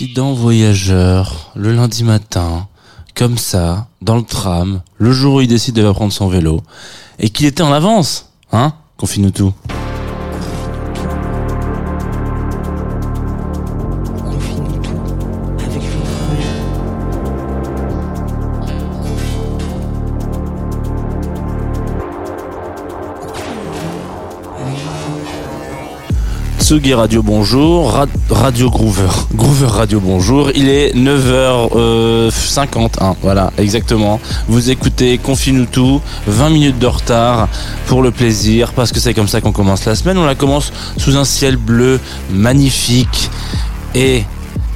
Incident voyageur, le lundi matin, comme ça, dans le tram, le jour où il décide de prendre son vélo, et qu'il était en avance, hein? Confie-nous tout. Tsugi Radio bonjour, Ra- Radio Groover, Groover Radio bonjour, il est 9h51, voilà, exactement. Vous écoutez Confine-nous tout, 20 minutes de retard pour le plaisir, parce que c'est comme ça qu'on commence la semaine. On la commence sous un ciel bleu magnifique. Et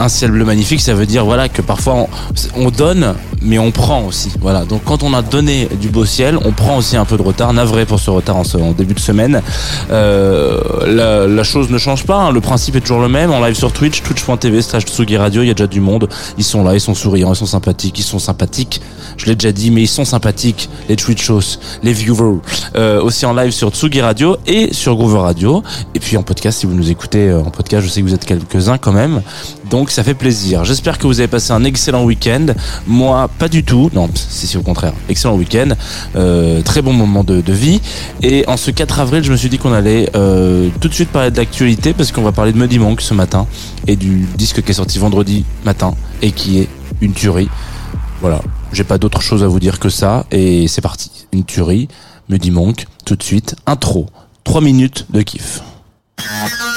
un ciel bleu magnifique, ça veut dire voilà que parfois on donne, mais on prend aussi. Voilà. Donc quand on a donné du beau ciel, on prend aussi un peu de retard. Navré pour ce retard en, ce- en début de semaine. Euh, la, la chose ne change pas. hein. Le principe est toujours le même. En live sur Twitch, twitch.tv slash Tsugi Radio. Il y a déjà du monde. Ils sont là, ils sont souriants, ils sont sympathiques, ils sont sympathiques. Je l'ai déjà dit, mais ils sont sympathiques. Les Twitchos, les viewers. Euh, aussi en live sur Tsugi Radio et sur Groover Radio. Et puis en podcast, si vous nous écoutez euh, en podcast, je sais que vous êtes quelques-uns quand même. Donc ça fait plaisir. J'espère que vous avez passé un excellent week-end. Moi, pas du tout. Non, c'est au contraire. Excellent week-end. Euh, très bon moment de, de vie. Et en ce 4 avril, je me suis dit qu'on allait euh, tout de suite parler de l'actualité parce qu'on va parler de Muddy Monk ce matin et du disque qui est sorti vendredi matin et qui est une tuerie. Voilà. J'ai pas d'autre chose à vous dire que ça. Et c'est parti. Une tuerie. Muddy Monk. Tout de suite. Intro. 3 minutes de kiff. Thank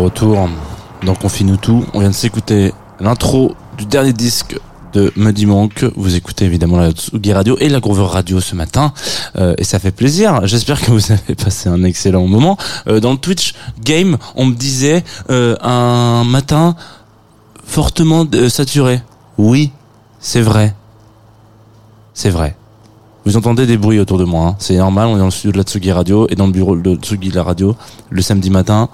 Retour dans Confine-nous tout. On vient de s'écouter l'intro du dernier disque de Muddy Monk. Vous écoutez évidemment la Tsugi Radio et la Groover Radio ce matin. Euh, et ça fait plaisir. J'espère que vous avez passé un excellent moment. Euh, dans le Twitch Game, on me disait euh, un matin fortement saturé. Oui, c'est vrai. C'est vrai. Vous entendez des bruits autour de moi. hein. C'est normal, on est dans le studio de la Tsugi Radio et dans le bureau de Tsugi la Radio le samedi matin.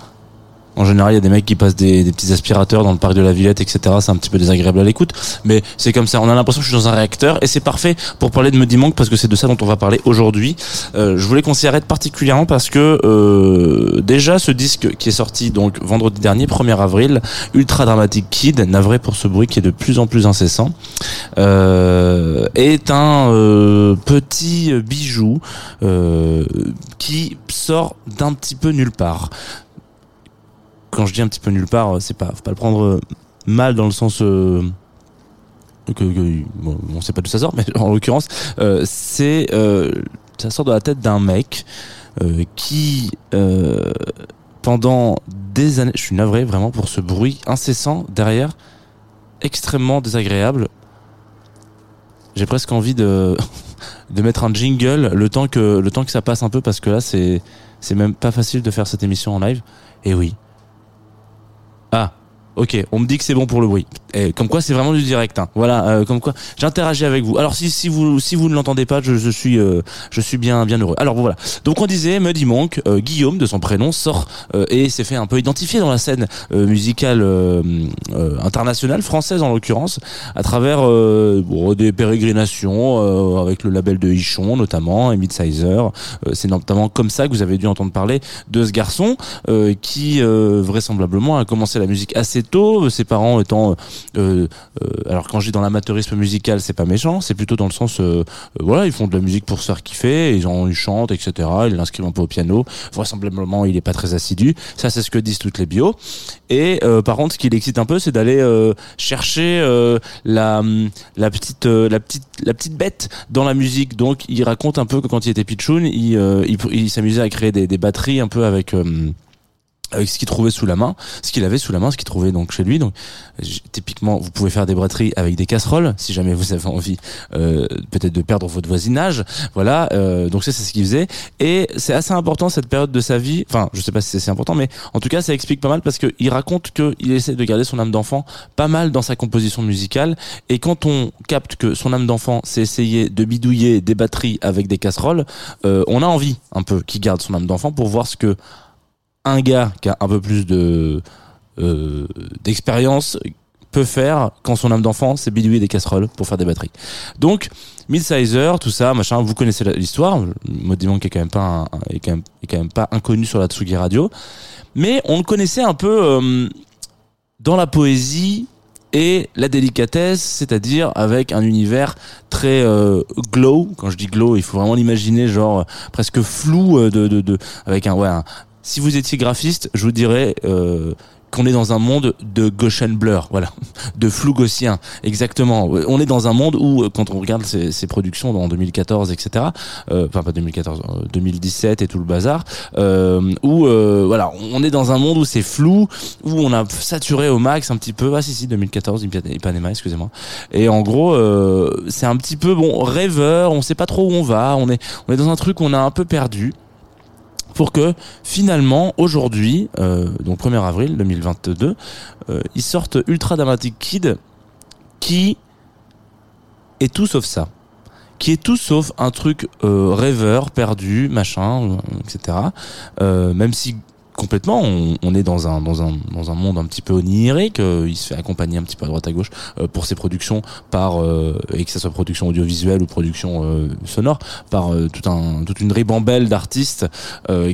En général, il y a des mecs qui passent des, des petits aspirateurs dans le parc de la Villette, etc. C'est un petit peu désagréable à l'écoute, mais c'est comme ça. On a l'impression que je suis dans un réacteur et c'est parfait pour parler de Muddy Monk parce que c'est de ça dont on va parler aujourd'hui. Euh, je voulais qu'on s'y arrête particulièrement parce que euh, déjà ce disque qui est sorti donc vendredi dernier, 1er avril, Ultra Dramatic Kid, navré pour ce bruit qui est de plus en plus incessant, euh, est un euh, petit bijou euh, qui sort d'un petit peu nulle part quand je dis un petit peu nulle part, c'est pas, faut pas le prendre euh, mal dans le sens euh, que, on sait pas d'où ça sort, mais en l'occurrence, euh, c'est euh, ça sort de la tête d'un mec euh, qui euh, pendant des années, je suis navré vraiment pour ce bruit incessant derrière, extrêmement désagréable. J'ai presque envie de de mettre un jingle le temps que le temps que ça passe un peu parce que là c'est c'est même pas facile de faire cette émission en live. Et oui, ah, ok. On me dit que c'est bon pour le bruit. Et comme quoi, c'est vraiment du direct. hein. Voilà, euh, comme quoi, j'interagis avec vous. Alors si si vous si vous ne l'entendez pas, je, je suis euh, je suis bien bien heureux. Alors voilà. Donc on disait Muddy Monk, euh, Guillaume de son prénom sort euh, et s'est fait un peu identifier dans la scène euh, musicale euh, internationale française en l'occurrence à travers bon, des pérégrinations avec le label de Ichon notamment et Midsizer. C'est notamment comme ça que vous avez dû entendre parler de ce garçon qui vraisemblablement a commencé la musique assez tôt, ses parents étant euh, euh, alors quand je dis dans l'amateurisme musical, c'est pas méchant, c'est plutôt dans le sens euh, euh, voilà, ils font de la musique pour se faire kiffer, ils en ils chantent, etc. Ils l'inscrivent un peu au piano. Vraisemblablement, il est pas très assidu. Ça, c'est ce que disent toutes les bios. Et euh, par contre, ce qui l'excite un peu, c'est d'aller euh, chercher euh, la petite euh, la petite la petite bête dans la musique. Donc, il raconte un peu que quand il était pitchoun, il euh, s'amusait à créer des, batteries un peu avec euh, avec ce qu'il trouvait sous la main, ce qu'il avait sous la main, ce qu'il trouvait donc chez lui. Donc typiquement, vous pouvez faire des batteries avec des casseroles, si jamais vous avez envie euh, peut-être de perdre votre voisinage. Voilà, euh, donc ça c'est ce qu'il faisait. Et c'est assez important cette période de sa vie. Enfin, je sais pas si c'est si important, mais en tout cas, ça explique pas mal parce que il raconte qu'il essaie de garder son âme d'enfant pas mal dans sa composition musicale. Et quand on capte que son âme d'enfant s'est essayé de bidouiller des batteries avec des casseroles, euh, on a envie un peu qu'il garde son âme d'enfant pour voir ce que un gars qui a un peu plus de euh, d'expérience peut faire quand son âme d'enfant s'est bidouillé des casseroles pour faire des batteries. Donc Midsizer, tout ça, machin, vous connaissez l'histoire. Maudit Monk est quand même pas est quand même, pas inconnu sur la Tsugi Radio, mais on le connaissait un peu euh, dans la poésie et la délicatesse, c'est-à-dire avec un univers très euh, glow. Quand je dis glow, il faut vraiment l'imaginer genre presque flou de, avec un- si vous étiez graphiste, je vous dirais euh, qu'on est dans un monde de Gaussian blur, voilà, de flou gaussien, exactement. On est dans un monde où, euh, quand on regarde ces, ces productions en 2014, etc., euh, enfin pas 2014, euh, 2017 et tout le bazar, euh, où euh, voilà, on est dans un monde où c'est flou, où on a saturé au max un petit peu. Ah si si, 2014, Ipa- Ipanema, excusez-moi. Et en gros, euh, c'est un petit peu bon rêveur. On sait pas trop où on va. On est on est dans un truc qu'on a un peu perdu pour que finalement aujourd'hui, euh, donc 1er avril 2022, euh, ils sortent Ultra Dramatic Kid qui est tout sauf ça. Qui est tout sauf un truc euh, rêveur, perdu, machin, euh, etc. Euh, même si complètement on, est dans un dans un dans un monde un petit peu onirique euh, il se fait accompagner un petit peu à droite à gauche euh, pour ses productions par euh, et que ça soit production audiovisuelle ou production euh, sonore par tout un toute une ribambelle d'artistes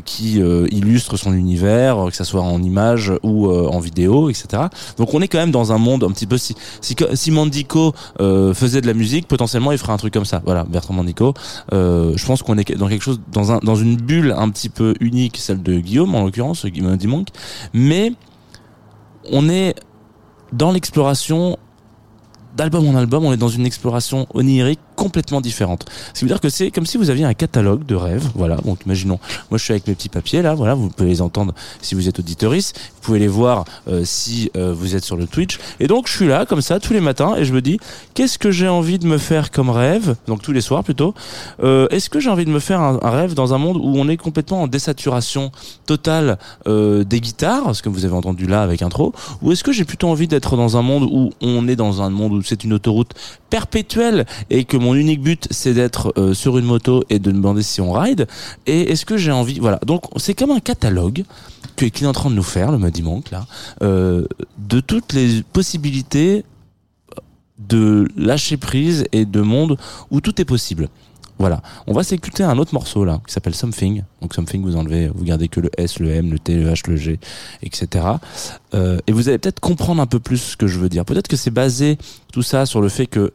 qui illustrent son univers que ça soit en images ou en vidéo etc donc on est quand même dans un monde un petit peu si si, si Mandico faisait de la musique potentiellement il ferait un truc comme ça. Voilà Bertrand Mandico je pense qu'on est dans quelque chose dans un dans une bulle un petit peu unique celle de Guillaume en l'occurrence Guillaume Dimonc mais on est dans l'exploration d'album en album, on est dans une exploration onirique complètement différentes. Ce qui veut dire que c'est comme si vous aviez un catalogue de rêves. Voilà. Donc imaginons, moi je suis avec mes petits papiers là. Voilà, vous pouvez les entendre si vous êtes auditoriste. Vous pouvez les voir euh, si euh, vous êtes sur le Twitch. Et donc je suis là comme ça tous les matins et je me dis qu'est-ce que j'ai envie de me faire comme rêve? Donc tous les soirs plutôt. Euh, Est-ce que j'ai envie de me faire un, un rêve dans un monde où on est complètement en désaturation totale euh, des guitares, ce que vous avez entendu là avec intro, ou est-ce que j'ai plutôt envie d'être dans un monde où on est dans un monde où c'est une autoroute perpétuelle et que mon unique but c'est d'être euh, sur une moto et de me demander si on ride et est-ce que j'ai envie voilà donc c'est comme un catalogue que qu'il est en train de nous faire le Muddy Monk là euh, de toutes les possibilités de lâcher prise et de monde où tout est possible voilà. On va s'écouter un autre morceau là qui s'appelle Something. Donc Something, vous enlevez, vous gardez que le S, le M, le T, le H, le G, etc. Euh, et vous allez peut-être comprendre un peu plus ce que je veux dire. Peut-être que c'est basé tout ça sur le fait que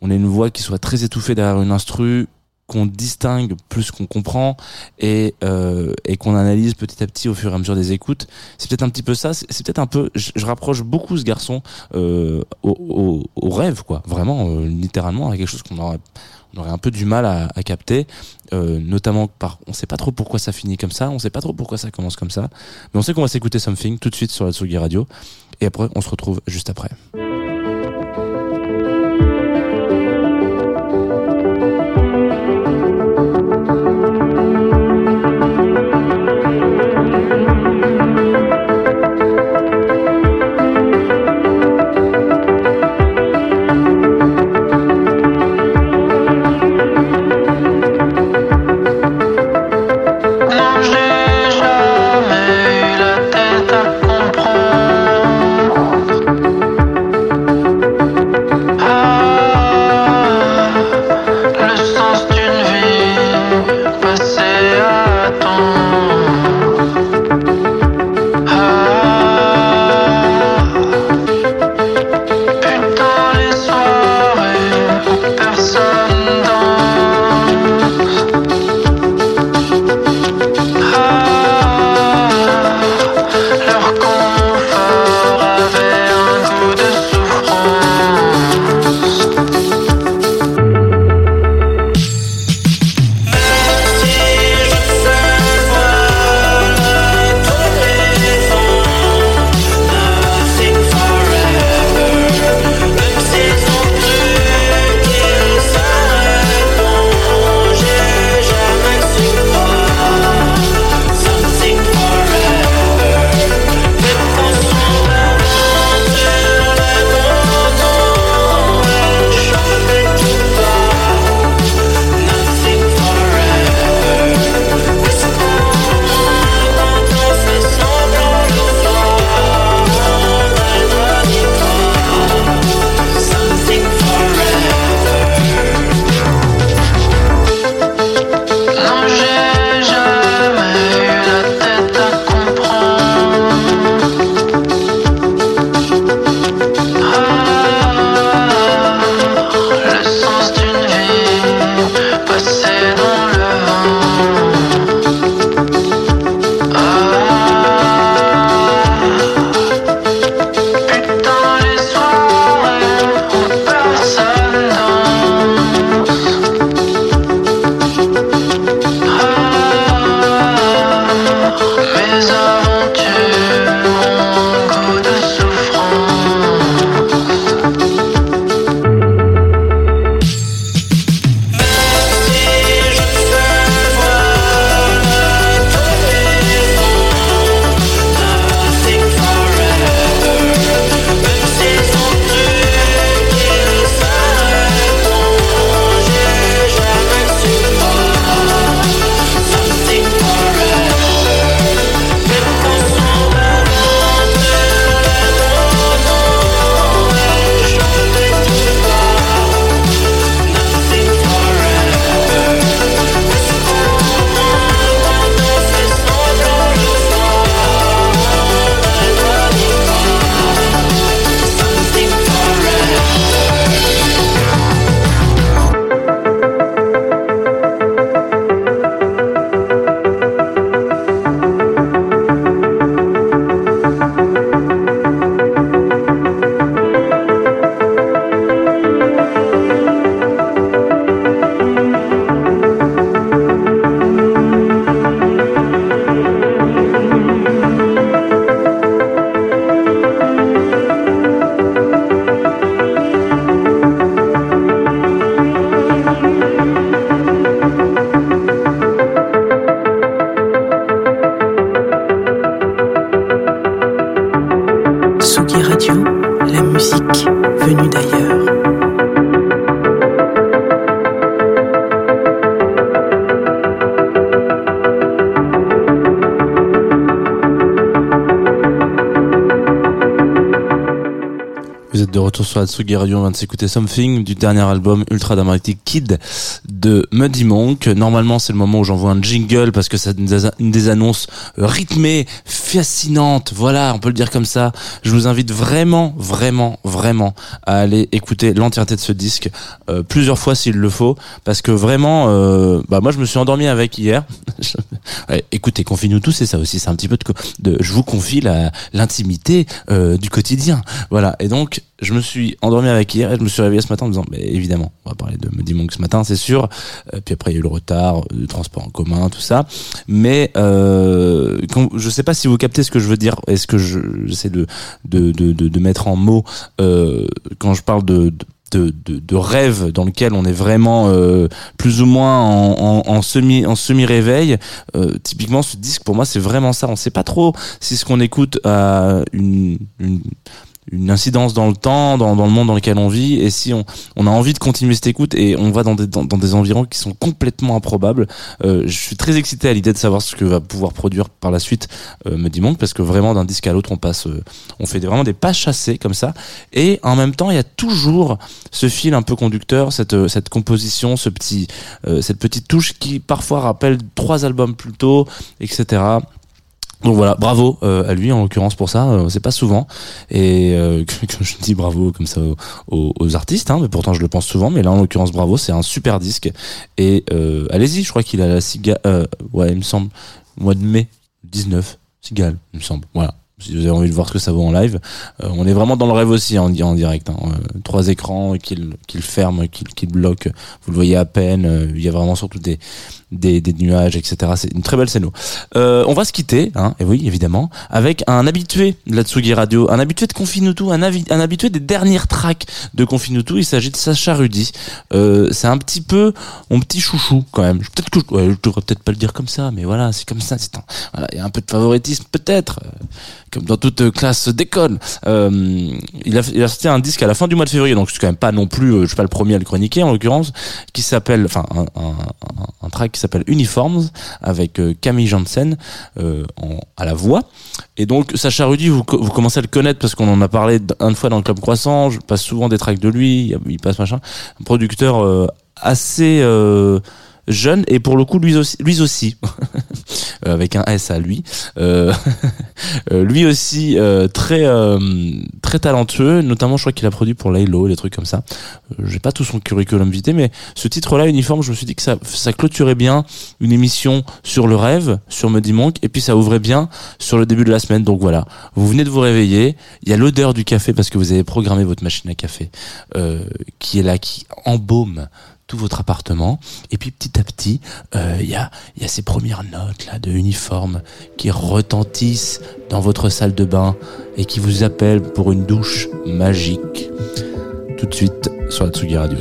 on ait une voix qui soit très étouffée derrière une instru, qu'on distingue plus qu'on comprend et euh, et qu'on analyse petit à petit au fur et à mesure des écoutes. C'est peut-être un petit peu ça. C'est peut-être un peu. Je, rapproche beaucoup ce garçon euh, au, au, au rêve, quoi. Vraiment, euh, littéralement, à quelque chose qu'on aurait on aurait un peu du mal à, à capter, euh, notamment par on sait pas trop pourquoi ça finit comme ça, on sait pas trop pourquoi ça commence comme ça, mais on sait qu'on va s'écouter Something tout de suite sur la Tsugi Radio, et après on se retrouve juste après. Sur la Tsugi Radio, on vient de s'écouter Something du dernier album Ultra Dramatic Kid de Muddy Monk. Normalement, c'est le moment où j'envoie un jingle parce que c'est une des- annonces rythmées, fascinantes. Voilà, on peut le dire comme ça. Je vous invite vraiment, vraiment, vraiment à aller écouter l'entièreté de ce disque euh, plusieurs fois s'il le faut parce que vraiment, euh, bah moi je me suis endormi avec hier. Ouais, écoutez, confie-nous tous, c'est ça aussi. C'est un petit peu de, de je vous confie l'intimité euh, du quotidien. Voilà. Et donc, je me suis endormi avec hier et je me suis réveillé ce matin en me disant, évidemment, on va parler de Muddy Monk ce matin, c'est sûr. Euh, puis après, il y a eu le retard, le transport en commun, tout ça. Mais euh, quand- je sais pas si vous captez ce que je veux dire. Est-ce que je j'essaie de, de, de, de, mettre en mots euh, quand je parle de, de de, de, rêve dans lequel on est vraiment euh, plus ou moins en, semi en semi réveil typiquement ce disque pour moi c'est vraiment ça on sait pas trop si ce qu'on écoute a une une incidence dans le temps, dans, dans le monde dans lequel on vit, et si on, on a envie de continuer cette écoute et on va dans des, dans, des environs qui sont complètement improbables, euh, je suis très excité à l'idée de savoir ce que va pouvoir produire par la suite euh, me dit Monk, parce que vraiment d'un disque à l'autre on passe, euh, on fait vraiment des pas chassés comme ça, et en même temps il y a toujours ce fil un peu conducteur, cette, euh, cette composition, ce petit, euh, cette petite touche qui parfois rappelle trois albums plus tôt, etc. Donc voilà, bravo euh, à lui en l'occurrence pour ça, euh, c'est pas souvent et euh, je dis bravo comme ça aux, artistes, hein, mais pourtant je le pense souvent, mais là en l'occurrence bravo, c'est un super disque et euh, allez-y, je crois qu'il a la cigale, euh, ouais il me semble, mois de mai 19, cigale, il me semble, voilà. Si vous avez envie de voir ce que ça vaut en live, on est vraiment dans le rêve aussi en, en direct. Hein. Trois écrans qu'il ferme, qu'il qu'il bloque, vous le voyez à peine. il y a vraiment surtout des, des, nuages, etc. C'est une très belle scène. Euh, on va se quitter, hein, et oui, évidemment, avec un habitué de la Tsugi Radio, un habitué de Confinutu, un, un habitué des dernières tracks de Confinutu. Il s'agit de Sacha Rudy. Euh, c'est un petit peu mon petit chouchou, quand même. Je- Peut-être que je, ouais, je devrais peut-être pas le dire comme ça, mais voilà, c'est comme ça. il y a un peu de favoritisme, peut-être, euh, comme dans toute classe d'école. Il, a, sorti un disque à la fin du mois de février, donc c'est quand même pas non plus, je suis pas le premier à le chroniquer en l'occurrence, qui s'appelle, enfin, un, un, un- track qui Uniforms avec euh, Camille Janssen euh, à la voix. Et donc Sacha Rudy, vous, co- vous commencez à le connaître parce qu'on en a parlé une fois dans le club croissant. Je passe souvent des tracks de lui, il passe machin. Un producteur euh, assez jeune et pour le coup lui aussi, avec un S à lui. Euh, euh, lui aussi euh, très euh, très talentueux, notamment je crois qu'il a produit pour Laylo, des trucs comme ça. Euh, J'ai pas tout son curriculum vitae, mais ce titre-là, Uniforme, je me suis dit que ça, ça clôturait bien une émission sur le rêve, sur Muddy Monk, et puis ça ouvrait bien sur le début de la semaine. Donc voilà, vous venez de vous réveiller, il y a l'odeur du café parce que vous avez programmé votre machine à café euh, qui est là, qui embaume tout votre appartement et puis petit à petit euh, il y a y a ces premières notes là de uniforme qui retentissent dans votre salle de bain et qui vous appellent pour une douche magique tout de suite sur la Tsugi Radio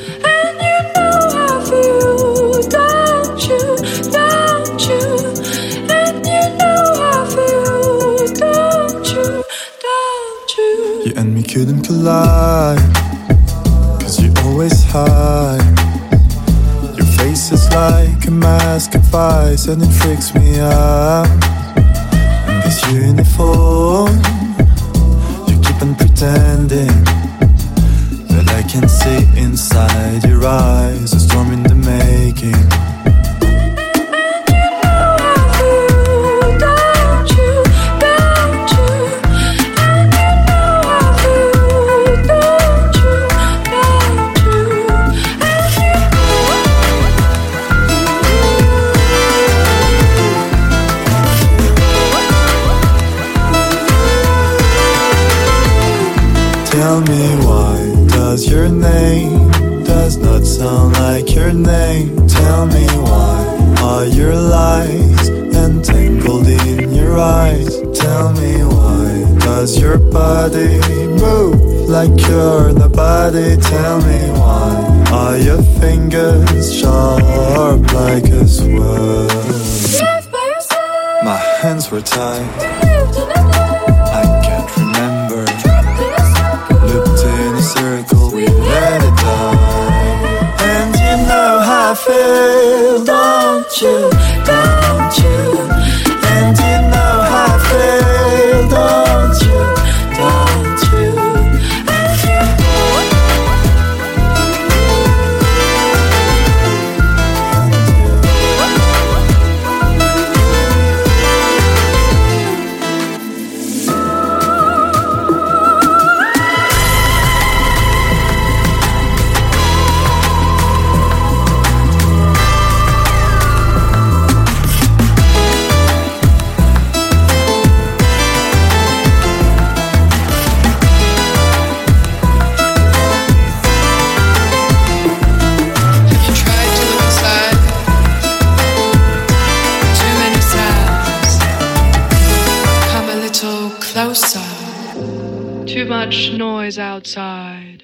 You and me couldn't collide. You always hide. Ice and it freaks me out. And this uniform, you keep on pretending that I can see inside your eyes. Tell me why does your name does not sound like your name? Tell me why are your lies entangled in your eyes? Tell me why does your body move like you're nobody? Tell me why are your fingers sharp like a sword? My hands were tied. don't you, don't you? And you know how I feel. Much noise outside.